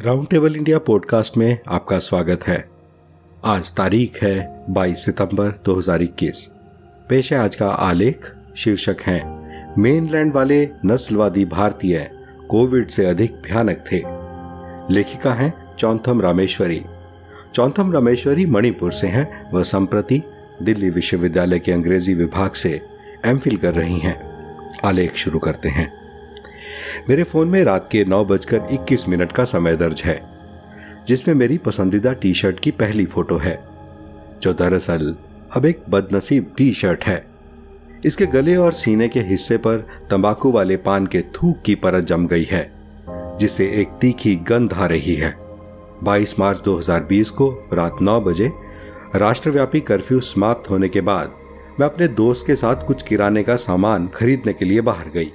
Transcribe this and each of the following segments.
Round table India podcast में आपका स्वागत है। आज तारीख है 22 सितंबर 2021 पेश है आज का आलेख, शीर्षक है, मेनलैंड वाले नस्लवादी भारतीय कोविड से अधिक भयानक थे। लेखिका हैं चौथम रामेश्वरी। चौथम रामेश्वरी मणिपुर से हैं वह संप्रति दिल्ली विश्वविद्यालय के अंग्रेज़ी विभाग से एमफिल कर रही हैं। आलेख शुरू करते हैं। मेरे फ़ोन में रात के नौ बजकर इक्कीस मिनट का समय दर्ज है, जिसमें मेरी पसंदीदा टी शर्ट की पहली फ़ोटो है, जो दरअसल अब एक बदनसीब टी शर्ट है। इसके गले और सीने के हिस्से पर तंबाकू वाले पान के थूक की परत जम गई है, जिसे एक तीखी गंध आ रही है। 22 मार्च 2020 को रात 9 बजे राष्ट्रव्यापी कर्फ्यू समाप्त होने के बाद मैं अपने दोस्त के साथ कुछ किराने का सामान खरीदने के लिए बाहर गई।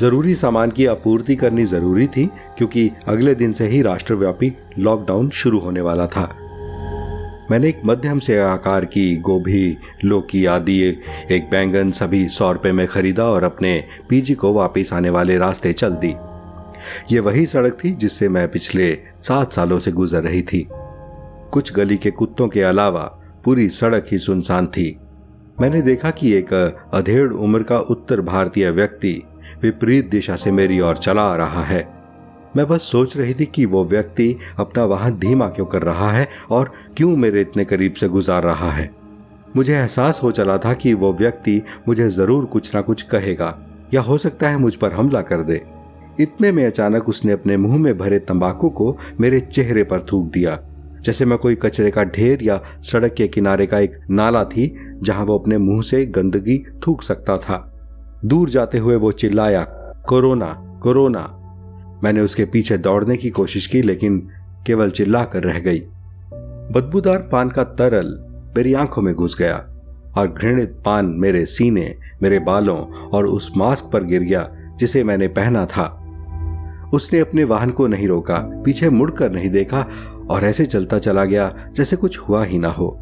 ज़रूरी सामान की आपूर्ति करनी ज़रूरी थी, क्योंकि अगले दिन से ही राष्ट्रव्यापी लॉकडाउन शुरू होने वाला था। मैंने एक मध्यम से आकार की गोभी, लौकी आदि, एक बैंगन सभी सौ रुपये में खरीदा और अपने पीजी को वापस आने वाले रास्ते चल दी। ये वही सड़क थी जिससे मैं पिछले सात सालों से गुजर रही थी। कुछ गली के कुत्तों के अलावा पूरी सड़क ही सुनसान थी। मैंने देखा कि एक अधेड़ उम्र का उत्तर भारतीय व्यक्ति विपरीत दिशा से मेरी ओर चला आ रहा है। मैं बस सोच रही थी कि वो व्यक्ति अपना वाहन धीमा क्यों कर रहा है और क्यों मेरे इतने करीब से गुजार रहा है। मुझे एहसास हो चला था कि वो व्यक्ति मुझे ज़रूर कुछ ना कुछ कहेगा या हो सकता है मुझ पर हमला कर दे। इतने में अचानक उसने अपने मुँह में भरे तंबाकू को मेरे चेहरे पर थूक दिया। जैसे मैं कोई कचरे का ढेर या सड़क के किनारे का एक नाला थी जहाँ वो अपने मुँह से गंदगी थूक सकता था। दूर जाते हुए वो चिल्लाया, कोरोना कोरोना। मैंने उसके पीछे दौड़ने की कोशिश की, लेकिन केवल चिल्ला कर रह गई। बदबूदार पान का तरल मेरी आँखों में घुस गया और घृणित पान मेरे सीने, मेरे बालों और उस मास्क पर गिर गया, जिसे मैंने पहना था। उसने अपने वाहन को नहीं रोका, पीछे मुड़कर नहीं देखा और ऐसे चलता चला गया जैसे कुछ हुआ ही ना हो।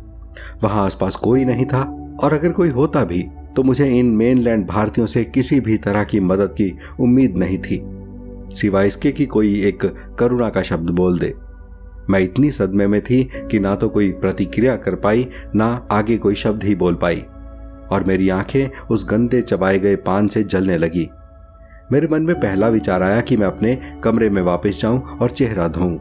वहाँ आसपास कोई नहीं था और अगर कोई होता भी तो मुझे इन मेनलैंड भारतीयों से किसी भी तरह की मदद की उम्मीद नहीं थी, सिवाय इसके कि कोई एक करुणा का शब्द बोल दे। मैं इतनी सदमे में थी कि ना तो कोई प्रतिक्रिया कर पाई, ना आगे कोई शब्द ही बोल पाई, और मेरी आँखें उस गंदे चबाए गए पान से जलने लगी। मेरे मन में पहला विचार आया कि मैं अपने कमरे में वापस जाऊँ और चेहरा धोऊं।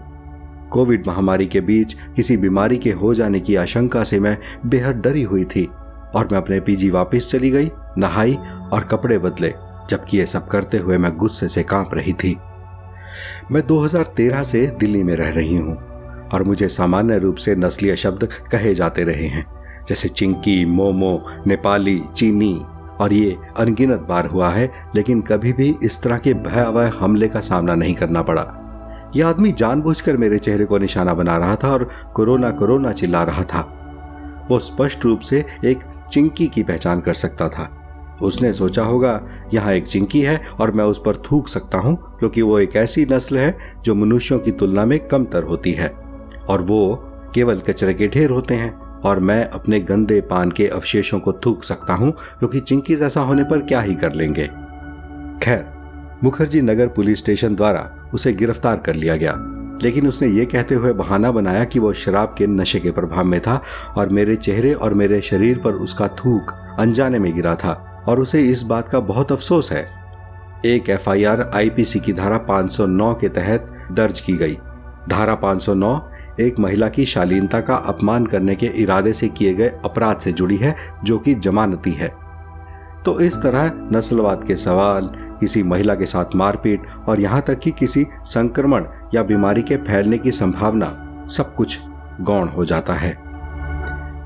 कोविड महामारी के बीच किसी बीमारी के हो जाने की आशंका से मैं बेहद डरी हुई थी। और मैं अपने पीजी वापस चली गई, नहाई और कपड़े बदले, जबकि ये सब करते हुए मैं गुस्से से काँप रही थी। मैं 2013 से दिल्ली में रह रही हूँ और मुझे सामान्य रूप से नस्लीय शब्द कहे जाते रहे हैं, जैसे चिंकी, मोमो, नेपाली, चीनी, और ये अनगिनत बार हुआ है, लेकिन कभी भी इस तरह के भयावह हमले का सामना नहीं करना पड़ा। यह आदमी जानबूझकर मेरे चेहरे को निशाना बना रहा था और कोरोना कोरोना चिल्ला रहा था। वो स्पष्ट रूप से एक चिंकी की पहचान कर सकता था। उसने सोचा होगा, यहाँ एक चिंकी है और मैं उस पर थूक सकता हूँ, क्योंकि वो एक ऐसी नस्ल है जो मनुष्यों की तुलना में कमतर होती है। और वो केवल कचरे के ढेर होते हैं, और मैं अपने गंदे पान के अवशेषों को थूक सकता हूँ, क्योंकि चिंकी जैसा होने पर क्या ही कर लेंगे। खैर, मुखर्जी नगर पुलिस स्टेशन द्वारा उसे गिरफ़्तार कर लिया गया। लेकिन उसने ये कहते हुए बहाना बनाया कि वो शराब के नशे के प्रभाव में था और मेरे चेहरे और मेरे शरीर पर उसका थूक अनजाने में गिरा था और उसे इस बात का बहुत अफसोस है। एक एफआईआर आईपीसी की धारा 509 के तहत दर्ज की गई। धारा 509 एक महिला की शालीनता का अपमान करने के इरादे से किए गए अपराध से जुड़ी है, जो कि जमानती है। तो इस तरह नस्लवाद के सवाल किसी महिला के साथ मारपीट और यहाँ तक कि किसी संक्रमण या बीमारी के फैलने की संभावना, सब कुछ गौण हो जाता है।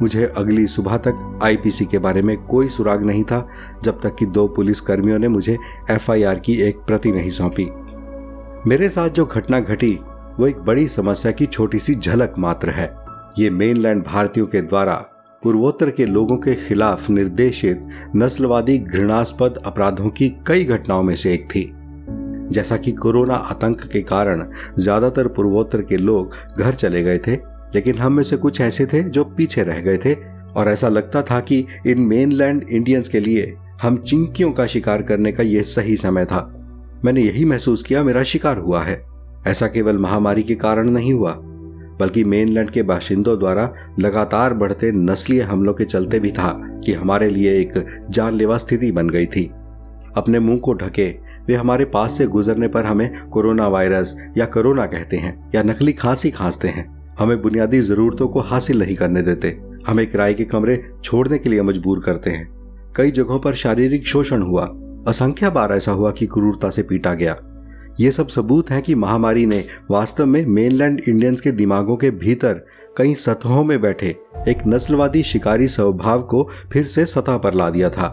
मुझे अगली सुबह तक आईपीसी के बारे में कोई सुराग नहीं था, जब तक कि दो पुलिस कर्मियों ने मुझे एफआईआर की एक प्रति नहीं सौंपी। मेरे साथ जो घटना घटी, वो एक बड़ी समस्या की छोटी सी झलक मात्र है। ये मेनलैंड भारतीयों के द्वारा पूर्वोत्तर के लोगों के खिलाफ निर्देशित नस्लवादी घृणास्पद अपराधों की कई घटनाओं में से एक थी। जैसा कि कोरोना आतंक के कारण ज़्यादातर पूर्वोत्तर के लोग घर चले गए थे, लेकिन हम में से कुछ ऐसे थे जो पीछे रह गए थे, और ऐसा लगता था कि इन मेनलैंड इंडियंस के लिए हम चिंकियों का शिकार करने का यह सही समय था। मैंने यही महसूस किया, मेरा शिकार हुआ है। ऐसा केवल महामारी के कारण नहीं हुआ बल्कि मेनलैंड के बाशिंदों द्वारा लगातार बढ़ते नस्लीय हमलों के चलते भी था कि हमारे लिए एक जानलेवा स्थिति बन गई थी। अपने मुँह को ढके, वे हमारे पास से गुजरने पर हमें कोरोना वायरस या कोरोना कहते हैं, या नकली खांसी खांसते हैं। हमें बुनियादी जरूरतों को हासिल नहीं करने देते। हमें किराए के कमरे छोड़ने के लिए मजबूर करते हैं। कई जगहों पर शारीरिक शोषण हुआ। असंख्या बार ऐसा हुआ कि क्रूरता से पीटा गया। ये सब सबूत है कि महामारी ने वास्तव में मेनलैंड इंडियंस के दिमागों के भीतर कई सतहों में बैठे एक नस्लवादी शिकारी स्वभाव को फिर से सतह पर ला दिया था।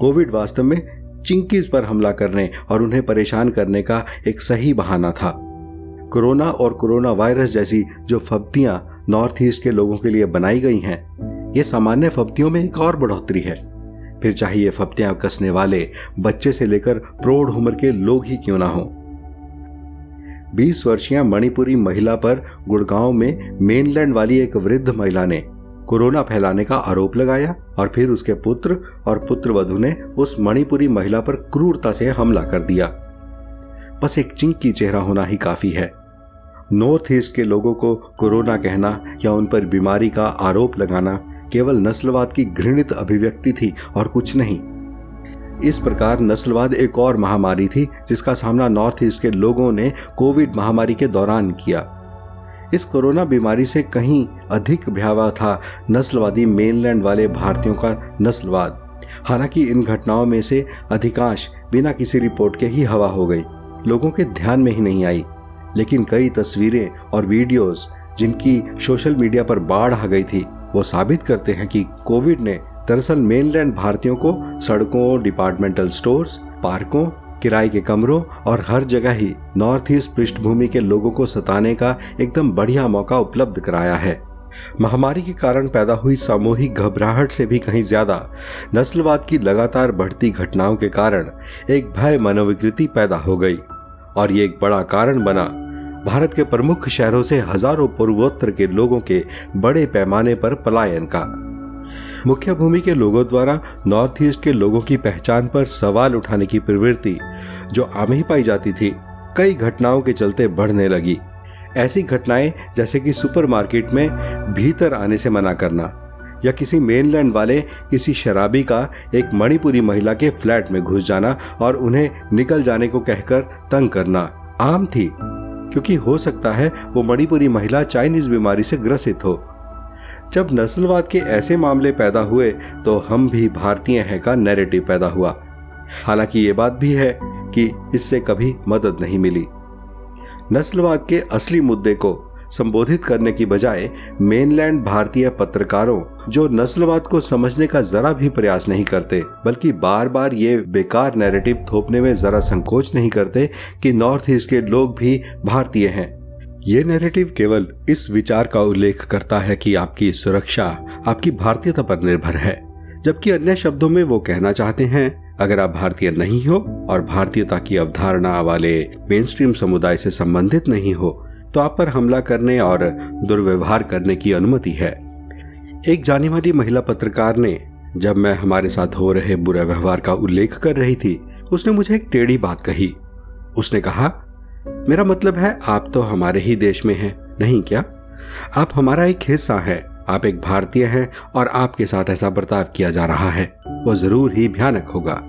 कोविड वास्तव में चिंकीज पर हमला करने और उन्हें परेशान करने का एक सही बहाना था। कोरोना और कोरोना वायरस जैसी जो फब्तियाँ नॉर्थ ईस्ट के लोगों के लिए बनाई गई हैं, ये सामान्य फब्तियों में एक और बढ़ोतरी है। फिर चाहे ये फब्तियाँ कसने वाले, बच्चे से लेकर प्रौढ़ उम्र के लोग ही क्यों ना हों? बीस वर्षीय मणिपुरी महिला पर गुड़गांव में मेनलैंड वाली एक वृद्ध महिला ने कोरोना फैलाने का आरोप लगाया और फिर उसके पुत्र और पुत्र वधु ने उस मणिपुरी महिला पर क्रूरता से हमला कर दिया। बस एक चिंकी चेहरा होना ही काफ़ी है। नॉर्थ ईस्ट के लोगों को कोरोना कहना या उन पर बीमारी का आरोप लगाना केवल नस्लवाद की घृणित अभिव्यक्ति थी और कुछ नहीं इस प्रकार नस्लवाद एक और महामारी थी, जिसका सामना नॉर्थ ईस्ट के लोगों ने कोविड महामारी के दौरान किया। इस कोरोना बीमारी से कहीं अधिक भयावह था नस्लवादी मेनलैंड वाले भारतीयों का नस्लवाद। हालाँकि इन घटनाओं में से अधिकांश बिना किसी रिपोर्ट के ही हवा हो गई। लोगों के ध्यान में ही नहीं आई। लेकिन कई तस्वीरें और वीडियोस जिनकी सोशल मीडिया पर बाढ़ आ गई थी, वो साबित करते हैं कि कोविड ने दरअसल मेनलैंड भारतीयों को सड़कों डिपार्टमेंटल स्टोर्स पार्कों, किराए के कमरों और हर जगह ही नॉर्थ ईस्ट पृष्ठभूमि के लोगों को सताने का एकदम बढ़िया मौका उपलब्ध कराया है। महामारी के कारण पैदा हुई सामूहिक घबराहट से भी कहीं ज़्यादा नस्लवाद की लगातार बढ़ती घटनाओं के कारण एक भय मनोविकृति पैदा हो गई और ये एक बड़ा कारण बना। भारत के प्रमुख शहरों से हज़ारों पूर्वोत्तर के लोगों के बड़े पैमाने पर पलायन का। मुख्य भूमि के लोगों द्वारा नॉर्थ ईस्ट के लोगों की पहचान पर सवाल उठाने की प्रवृत्ति जो आम ही पाई जाती थी, कई घटनाओं के चलते बढ़ने लगी। ऐसी घटनाएँ जैसे कि सुपरमार्केट में भीतर आने से मना करना या किसी मेनलैंड वाले किसी शराबी का एक मणिपुरी महिला के फ्लैट में घुस जाना और उन्हें निकल जाने को कहकर तंग करना आम थी, क्योंकि हो सकता है वो मणिपुरी महिला चाइनीज़ बीमारी से ग्रसित हो। जब नस्लवाद के ऐसे मामले पैदा हुए तो हम भी भारतीय हैं का नैरेटिव पैदा हुआ। हालाँकि ये बात भी है कि इससे कभी मदद नहीं मिली। नस्लवाद के असली मुद्दे को संबोधित करने की बजाय मेनलैंड भारतीय पत्रकारों, जो नस्लवाद को समझने का जरा भी प्रयास नहीं करते, बल्कि बार बार ये बेकार नैरेटिव थोपने में जरा संकोच नहीं करते कि नॉर्थ ईस्ट के लोग भी भारतीय हैं। ये नैरेटिव केवल इस विचार का उल्लेख करता है कि आपकी सुरक्षा आपकी भारतीयता पर निर्भर है। जबकि अन्य शब्दों में वो कहना चाहते हैं, अगर आप भारतीय नहीं हो और भारतीयता की अवधारणा वाले मेन स्ट्रीम समुदाय से संबंधित नहीं हो तो आप पर हमला करने और दुर्व्यवहार करने की अनुमति है। एक जानी मानी महिला पत्रकार ने, जब मैं हमारे साथ हो रहे बुरे व्यवहार का उल्लेख कर रही थी, उसने मुझे एक टेढ़ी बात कही। उसने कहा मेरा मतलब है, आप तो हमारे ही देश में हैं, नहीं क्या? आप हमारा एक हिस्सा है, आप एक भारतीय हैं, और आपके साथ ऐसा बर्ताव किया जा रहा है। वो ज़रूर ही भयानक होगा।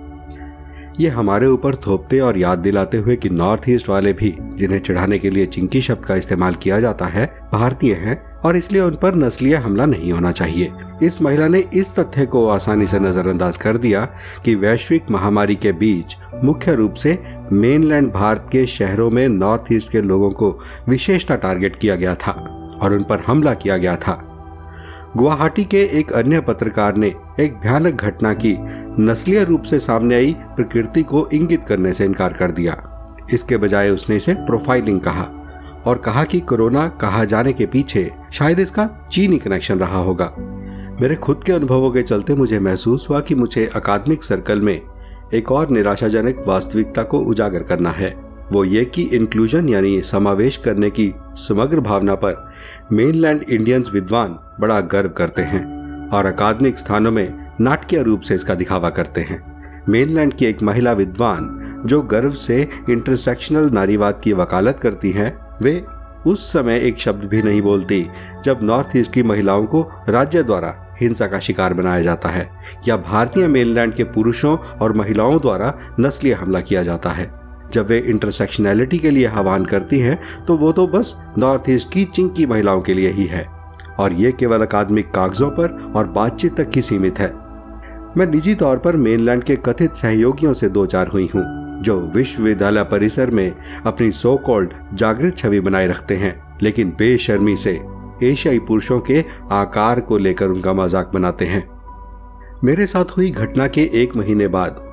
ये हमारे ऊपर थोपते और याद दिलाते हुए कि नॉर्थ ईस्ट वाले भी, जिन्हें चढ़ाने के लिए चिंकी शब्द का इस्तेमाल किया जाता है, भारतीय हैं, और इसलिए उन पर नस्लीय हमला नहीं होना चाहिए। इस महिला ने इस तथ्य को आसानी से नजरअंदाज कर दिया कि वैश्विक महामारी के बीच मुख्य रूप से मेनलैंड भारत के शहरों में नॉर्थ ईस्ट के लोगों को विशेषता टारगेट किया गया था और उन पर हमला किया गया था। गुवाहाटी के एक अन्य पत्रकार ने एक भयानक घटना की नस्लीय रूप से सामने आई प्रकृति को इंगित करने से इनकार कर दिया। इसके बजाय उसने इसे प्रोफाइलिंग कहा और कहा कि कोरोना कहा जाने के पीछे शायद इसका चीनी कनेक्शन रहा होगा। मेरे खुद के अनुभवों के चलते मुझे महसूस हुआ कि मुझे अकादमिक सर्कल में एक और निराशाजनक वास्तविकता को उजागर करना है। वो ये कि इंक्लूजन यानी समावेश करने की समग्र भावना पर मेनलैंड इंडियंस विद्वान बड़ा गर्व करते हैं और अकादमिक स्थानों में नाटकीय रूप से इसका दिखावा करते हैं। मेनलैंड की एक महिला विद्वान जो गर्व से इंटरसेक्शनल नारीवाद की वकालत करती हैं, वे उस समय एक शब्द भी नहीं बोलती जब नॉर्थ ईस्ट की महिलाओं को राज्य द्वारा हिंसा का शिकार बनाया जाता है, या भारतीय मेनलैंड के पुरुषों और महिलाओं द्वारा नस्लीय हमला किया जाता है। जब वे इंटरसेक्शनैलिटी के लिए आह्वान करती हैं तो वो तो बस नॉर्थ ईस्ट की चिंकी महिलाओं के लिए ही है। और ये केवल अकादमिक कागजों पर और बातचीत तक ही सीमित है। मैं निजी तौर पर मेनलैंड के कथित सहयोगियों से दो चार हुई हूँ, जो विश्वविद्यालय परिसर में अपनी सो कॉल्ड जागृत छवि बनाए रखते हैं, लेकिन बेशर्मी से एशियाई पुरुषों के आकार को लेकर उनका मज़ाक बनाते हैं। मेरे साथ हुई घटना के एक महीने बाद,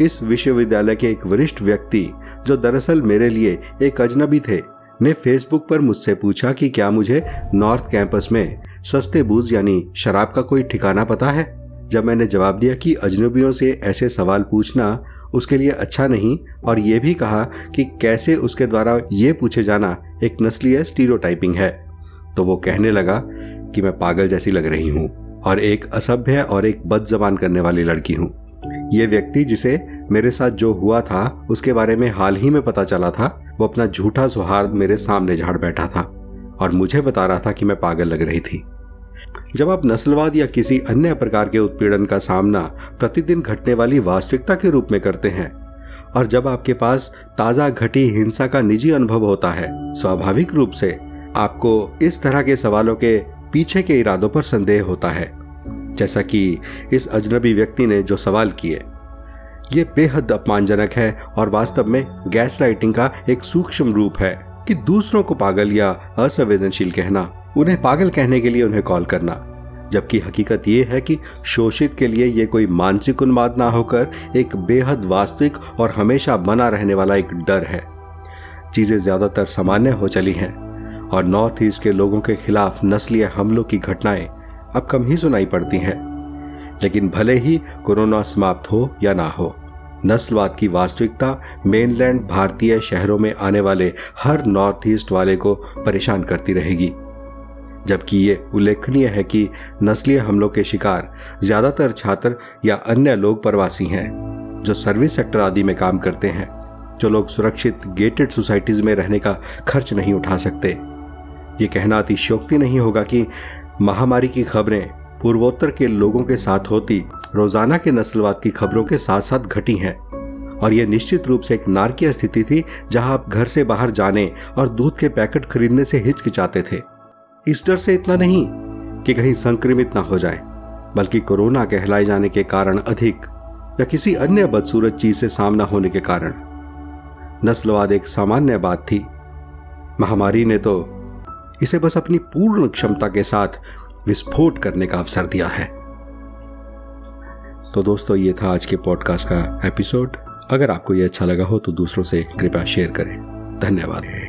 इस विश्वविद्यालय के एक वरिष्ठ व्यक्ति, जो दरअसल मेरे लिए एक अजनबी थे, ने फेसबुक पर मुझसे पूछा कि क्या मुझे नॉर्थ कैंपस में सस्ते बूज यानी शराब का कोई ठिकाना पता है? जब मैंने जवाब दिया कि अजनबियों से ऐसे सवाल पूछना उसके लिए अच्छा नहीं, और ये भी कहा कि कैसे उसके द्वारा ये पूछे जाना एक नस्लीय स्टीरियोटाइपिंग है। तो वो कहने लगा कि मैं पागल जैसी लग रही हूँ और एक असभ्य और एक बद जबान करने वाली लड़की हूँ। ये व्यक्ति जिसे मेरे साथ जो हुआ था, उसके बारे में हाल ही में पता चला था, वो अपना झूठा सौहार्द मेरे सामने झाड़ बैठा था और मुझे बता रहा था कि मैं पागल लग रही थी। जब आप नस्लवाद या किसी अन्य प्रकार के उत्पीड़न का सामना प्रतिदिन घटने वाली वास्तविकता के रूप में करते हैं और जब आपके पास ताज़ा घटी हिंसा का निजी अनुभव होता है, स्वाभाविक रूप से आपको इस तरह के सवालों के पीछे के इरादों पर संदेह होता है, जैसा कि इस अजनबी व्यक्ति ने जो सवाल किए। ये बेहद अपमानजनक है और वास्तव में गैस लाइटिंग का एक सूक्ष्म रूप है कि दूसरों को पागल या असंवेदनशील कहना, उन्हें पागल कहने के लिए उन्हें कॉल करना, जबकि हकीकत यह है कि शोषित के लिए यह कोई मानसिक उन्माद ना होकर एक बेहद वास्तविक और हमेशा बना रहने वाला एक डर है। चीज़ें ज़्यादातर सामान्य हो चली हैं। और नॉर्थ ईस्ट के लोगों के खिलाफ नस्लीय हमलों की घटनाएँ अब कम ही सुनाई पड़ती हैं। लेकिन भले ही कोरोना समाप्त हो या ना हो, नस्लवाद की वास्तविकता मेनलैंड भारतीय शहरों में आने वाले हर नॉर्थ ईस्ट वाले को परेशान करती रहेगी। जबकि ये उल्लेखनीय है कि नस्लीय हमलों के शिकार ज़्यादातर छात्र या अन्य लोग प्रवासी हैं, जो सर्विस सेक्टर आदि में काम करते हैं, जो लोग सुरक्षित गेटेड सोसाइटीज में रहने का खर्च नहीं उठा सकते। ये कहना अतिशोक्ति नहीं होगा कि महामारी की खबरें पूर्वोत्तर के लोगों के साथ होती, रोज़ाना के नस्लवाद की खबरों के साथ साथ घटी हैं। और यह निश्चित रूप से एक नारकीय स्थिति थी, जहाँ आप घर से बाहर जाने और दूध के पैकेट खरीदने से हिचकिचाते थे। इस डर से इतना नहीं कि कहीं संक्रमित ना हो जाए, बल्कि कोरोना कहलाए जाने के कारण अधिक, या किसी अन्य बदसूरत चीज़ से सामना होने के कारण। नस्लवाद एक सामान्य बात थी। महामारी ने तो इसे बस अपनी पूर्ण क्षमता के साथ विस्फोट करने का अवसर दिया है। तो दोस्तों, ये था आज के पॉडकास्ट का एपिसोड अगर आपको ये अच्छा लगा हो तो दूसरों से कृपया शेयर करें। धन्यवाद।